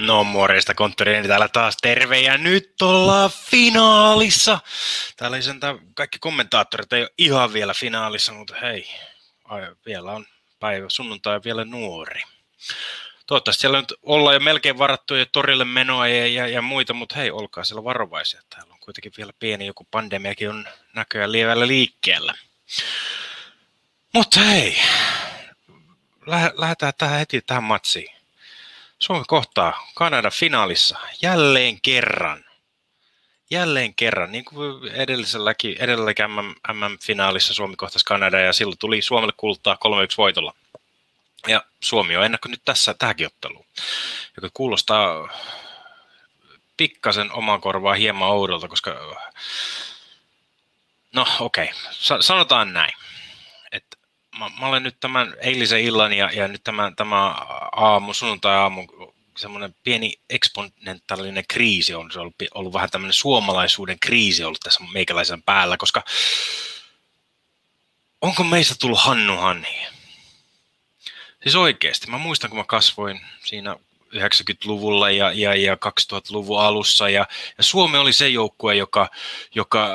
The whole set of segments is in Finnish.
No morjesta konttoriini täällä taas terve ja nyt ollaan finaalissa. Täällä sentään, kaikki kommentaattorit ei ole ihan vielä finaalissa, mutta hei, ai, vielä on päivä, sunnuntai vielä nuori. Toivottavasti siellä nyt ollaan jo melkein varattu jo torille menoa ja, ja, ja muita, mutta hei, olkaa siellä varovaisia. Täällä on kuitenkin vielä pieni joku pandemiakin on näköjään lievällä liikkeellä. Mutta hei, lähdetään tähän heti tähän matsiin. Suomi kohtaa Kanada finaalissa jälleen kerran. Jälleen kerran, niin kuin edelliselläkin, edelläkin MM-finaalissa Suomi kohtasi Kanada ja silloin tuli Suomelle kultaa 3-1 voitolla. Ja Suomi on ennakko nyt tässä tähänkin otteluun, joka kuulostaa pikkasen oman korvaa hieman oudolta, koska no okei, okay. sanotaan näin mä, mä olen nyt tämän eilisen illan ja, ja nyt tämän, tämä aamu, sunnuntai-aamu, semmoinen pieni eksponentaalinen kriisi on se ollut, ollut vähän tämmöinen suomalaisuuden kriisi ollut tässä meikäläisen päällä, koska onko meistä tullut Hannu Hanni? Siis oikeasti, mä muistan kun mä kasvoin siinä 90-luvulla ja, ja, ja 2000-luvun alussa. Ja, ja Suomi oli se joukkue, joka, joka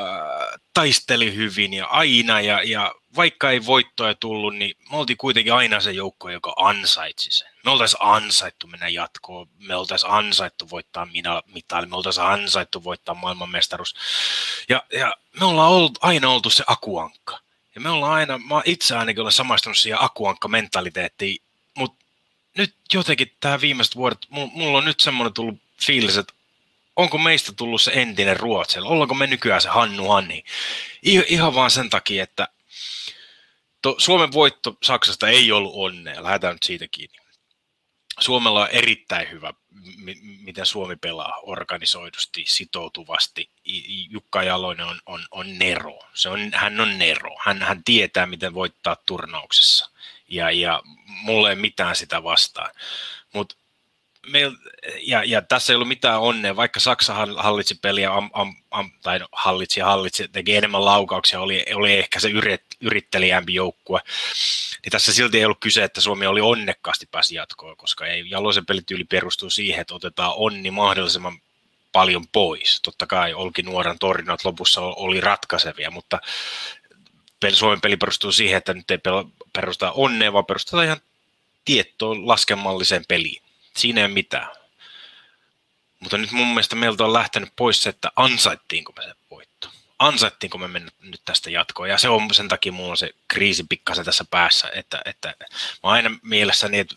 taisteli hyvin ja aina. Ja, ja vaikka ei voittoja tullut, niin me oltiin kuitenkin aina se joukkue, joka ansaitsi sen. Me oltaisiin ansaittu mennä jatkoon, me oltaisiin ansaittu voittaa minä mitali, me oltaisiin ansaittu voittaa maailmanmestaruus. Ja, ja me ollaan ollut, aina oltu se akuankka. Ja me ollaan aina, mä itse ainakin olen samaistunut siihen akuankka-mentaliteettiin, nyt jotenkin tämä viimeiset vuodet, mulla on nyt semmoinen tullut fiilis, että onko meistä tullut se entinen Ruotsilla? Ollaanko me nykyään se Hannu Hanni? ihan vaan sen takia, että Suomen voitto Saksasta ei ollut onnea, lähdetään nyt siitä kiinni. Suomella on erittäin hyvä, miten Suomi pelaa organisoidusti, sitoutuvasti. Jukka Jaloinen on, on, on Nero. Se on, hän on Nero. Hän, hän tietää, miten voittaa turnauksessa. Ja, ja mulla ei mitään sitä vastaan. Mutta meil, ja, ja, tässä ei ollut mitään onnea, vaikka Saksa hallitsi peliä, am, am, am, tai no, hallitsi ja hallitsi, teki enemmän laukauksia, oli, oli ehkä se yrit, yrittelijämpi joukkue, niin tässä silti ei ollut kyse, että Suomi oli onnekkaasti pääsi jatkoon, koska ei Jaloisen pelityyli perustuu siihen, että otetaan onni mahdollisimman paljon pois. Totta kai Olki Nuoran torinat lopussa oli ratkaisevia, mutta Suomen peli perustuu siihen, että nyt ei perusta onnea, vaan perustetaan ihan tiettoon laskemalliseen peliin siinä ei ole mitään. Mutta nyt mun mielestä meiltä on lähtenyt pois se, että ansaittiinko me se voitto. Ansaittiinko me mennä nyt tästä jatkoon. Ja se on sen takia mulla on se kriisi pikkasen tässä päässä, että, että mä aina mielessäni, että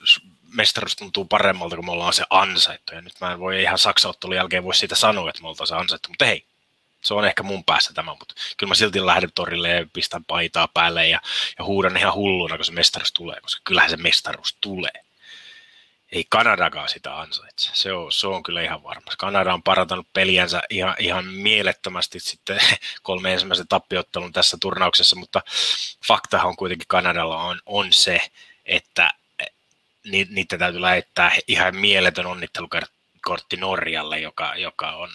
mestaruus tuntuu paremmalta, kun me ollaan se ansaittu. Ja nyt mä en voi ihan saksaottelun jälkeen voi siitä sanoa, että me oltaan se ansaittu. Mutta hei, se on ehkä mun päässä tämä, mutta kyllä mä silti lähden torille ja pistän paitaa päälle ja, ja huudan ihan hulluna, kun se mestaruus tulee, koska kyllähän se mestaruus tulee ei Kanadakaan sitä ansaitse. Se on, se on kyllä ihan varma. Kanada on parantanut peliänsä ihan, ihan mielettömästi sitten kolme ensimmäisen tappiottelun tässä turnauksessa, mutta faktahan on kuitenkin Kanadalla on, on se, että ni, niitä täytyy lähettää ihan mieletön onnittelukortti Norjalle, joka, joka on,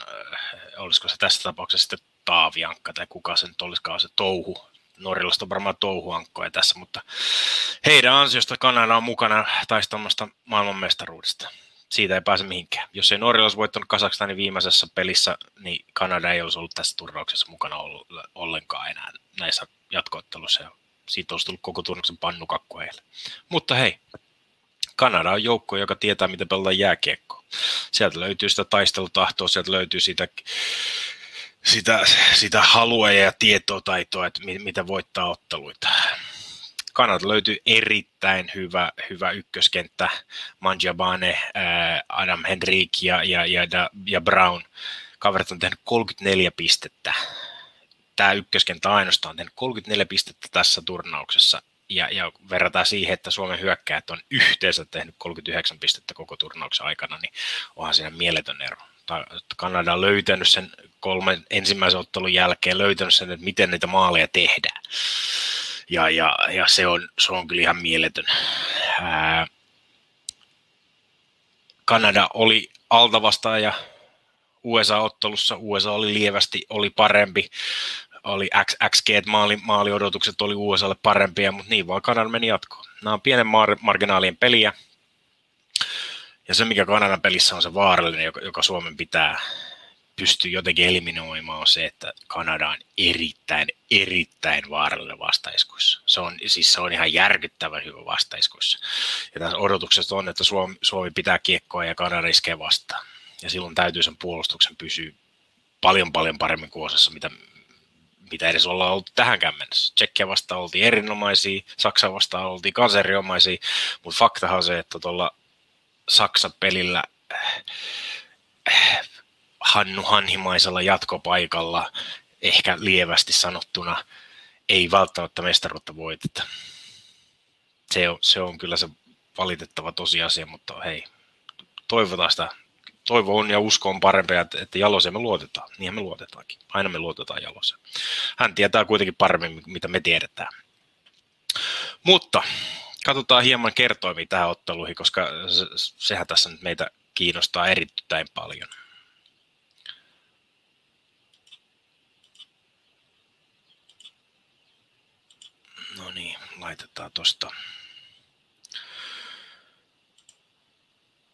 olisiko se tässä tapauksessa sitten Taaviankka tai kuka se nyt olisikaan se touhu, Norjallasta on varmaan touhuankkoja tässä, mutta heidän ansiosta Kanada on mukana taistelmasta maailmanmestaruudesta. Siitä ei pääse mihinkään. Jos ei Norjalla olisi voittanut Kasakstanin viimeisessä pelissä, niin Kanada ei olisi ollut tässä turnauksessa mukana ollenkaan enää näissä jatkootteluissa. Ja siitä olisi tullut koko turnauksen pannukakku heille. Mutta hei, Kanada on joukko, joka tietää, miten pelataan jääkiekkoa. Sieltä löytyy sitä taistelutahtoa, sieltä löytyy sitä sitä, sitä halua ja tietotaitoa, että mitä voittaa otteluita. Kanada löytyy erittäin hyvä, hyvä ykköskenttä. Manjabane, Adam Henrik ja, ja, ja, ja Brown. Kaverit on tehnyt 34 pistettä. Tämä ykköskenttä ainoastaan tehnyt 34 pistettä tässä turnauksessa. Ja, ja verrataan siihen, että Suomen hyökkäät on yhteensä tehnyt 39 pistettä koko turnauksen aikana, niin onhan siinä mieletön ero. Kanada on löytänyt sen kolmen ensimmäisen ottelun jälkeen, löytänyt sen, että miten niitä maaleja tehdään. Ja, ja, ja se, on, se on kyllä ihan mieletön. Ää, Kanada oli altavastaaja USA-ottelussa. USA oli lievästi, oli parempi. Oli XG, maali, maaliodotukset oli USAlle parempia, mutta niin vaan Kanada meni jatkoon. Nämä on pienen mar- marginaalien peliä, Ja se, mikä Kanadan pelissä on se vaarallinen, joka, joka Suomen pitää pystyy jotenkin eliminoimaan, on se, että Kanada on erittäin, erittäin vaarallinen vastaiskuissa. Se on, siis se on ihan järkyttävän hyvä vastaiskuissa. Ja tässä odotuksessa on, että Suomi, Suomi pitää kiekkoa ja Kanada iskee vastaan. Ja silloin täytyy sen puolustuksen pysyä paljon paljon paremmin kuosassa, mitä, mitä edes ollaan oltu tähänkään mennessä. Tsekkiä vastaan oltiin erinomaisia, Saksa vastaan oltiin kanseriomaisia, mutta faktahan on se, että tuolla Saksan pelillä äh, Hannu Hanhimaisella jatkopaikalla, ehkä lievästi sanottuna, ei välttämättä mestaruutta voiteta. Se on, se on kyllä se valitettava tosiasia, mutta hei, toivotaan sitä. Toivo on ja usko on parempi, että, että Jaloseen me luotetaan. Niin me luotetaankin. Aina me luotetaan Jaloseen. Hän tietää kuitenkin paremmin, mitä me tiedetään. Mutta katsotaan hieman kertoimia tähän otteluihin, koska se, sehän tässä nyt meitä kiinnostaa erittäin paljon. No niin, laitetaan tosta.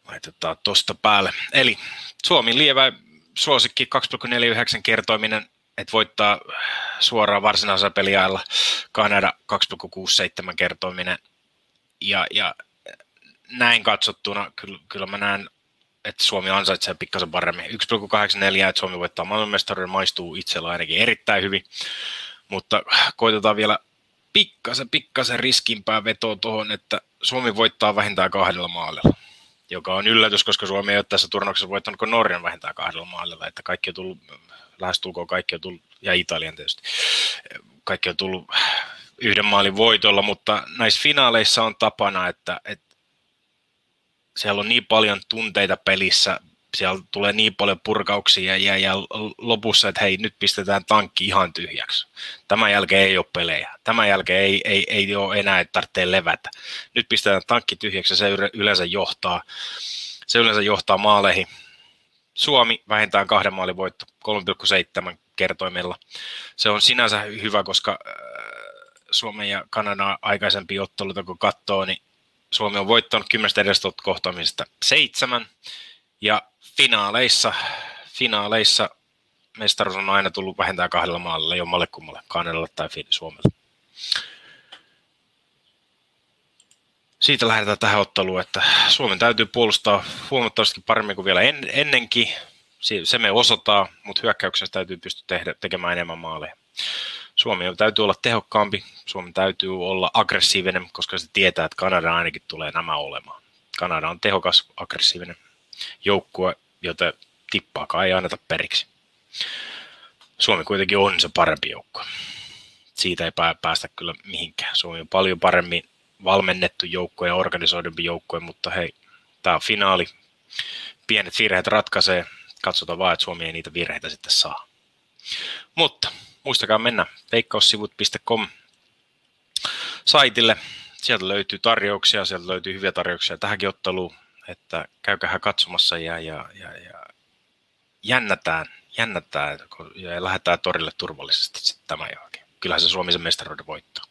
Laitetaan tosta päälle. Eli Suomi lievä suosikki 2,49 kertoiminen, että voittaa suoraan varsinaisella peliajalla. Kanada 2,67 kertoiminen. Ja, ja näin katsottuna kyllä, kyllä mä näen, että Suomi ansaitsee pikkasen paremmin. 1,84, että Suomi voittaa maailmanmestaruuden, maistuu itsellä ainakin erittäin hyvin. Mutta koitetaan vielä pikkasen, pikkasen riskimpää vetoa tuohon, että Suomi voittaa vähintään kahdella maalilla, joka on yllätys, koska Suomi ei ole tässä turnauksessa voittanut kuin Norjan vähintään kahdella maalilla, että kaikki on tullut, lähestulkoon kaikki on tullut, ja Italian tietysti, kaikki on tullut yhden maalin voitolla, mutta näissä finaaleissa on tapana, että, että siellä on niin paljon tunteita pelissä, siellä tulee niin paljon purkauksia ja, ja lopussa, että hei, nyt pistetään tankki ihan tyhjäksi. Tämän jälkeen ei ole pelejä. Tämän jälkeen ei, ei, ei ole enää, että tarvitsee levätä. Nyt pistetään tankki tyhjäksi ja se yleensä johtaa, se yleensä johtaa maaleihin. Suomi vähintään kahden maalin voitto, 3,7 kertoimella. Se on sinänsä hyvä, koska äh, Suomen ja Kanadan aikaisempi otteluita kun katsoo, niin Suomi on voittanut kymmenestä edestä kohtaamisesta seitsemän, ja finaaleissa, finaaleissa mestaruus on aina tullut vähintään kahdella maalla, jommalle kummalle, Kanadalle tai Suomelle. Siitä lähdetään tähän otteluun, että Suomen täytyy puolustaa huomattavasti paremmin kuin vielä en, ennenkin. Se me osataan, mutta hyökkäyksessä täytyy pystyä tehdä, tekemään enemmän maaleja. Suomi täytyy olla tehokkaampi, Suomi täytyy olla aggressiivinen, koska se tietää, että Kanada ainakin tulee nämä olemaan. Kanada on tehokas, aggressiivinen joukkue, joten tippaakaan ei anneta periksi. Suomi kuitenkin on se parempi joukkue. Siitä ei päästä kyllä mihinkään. Suomi on paljon paremmin valmennettu joukkue ja organisoidumpi joukkue, mutta hei, tämä on finaali. Pienet virheet ratkaisee. Katsotaan vaan, että Suomi ei niitä virheitä sitten saa. Mutta muistakaa mennä veikkaussivut.com saitille. Sieltä löytyy tarjouksia, sieltä löytyy hyviä tarjouksia tähänkin otteluun että käykähän katsomassa ja, ja, ja, ja jännätään, jännätään ja lähdetään torille turvallisesti sitten tämän jälkeen. Kyllähän se Suomisen mestaruuden voittaa.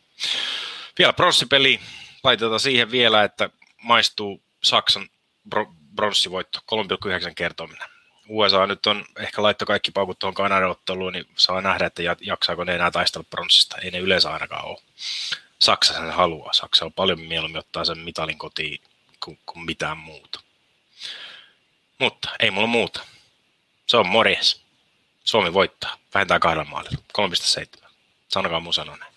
Vielä pronssipeli, laitetaan siihen vielä, että maistuu Saksan bro, bronssivoitto, 3,9 kertominen. USA nyt on ehkä laitto kaikki paukut tuohon Kanadan otteluun, niin saa nähdä, että jaksaako ne enää taistella pronssista. Ei ne yleensä ainakaan ole. Saksa sen haluaa. Saksa on paljon mieluummin ottaa sen mitalin kotiin kuin, kuin mitään muuta. Mutta ei mulla muuta. Se on morjes. Suomi voittaa. Vähintään kahdella maalilla. 3,7. Sanokaa mun sanoneen.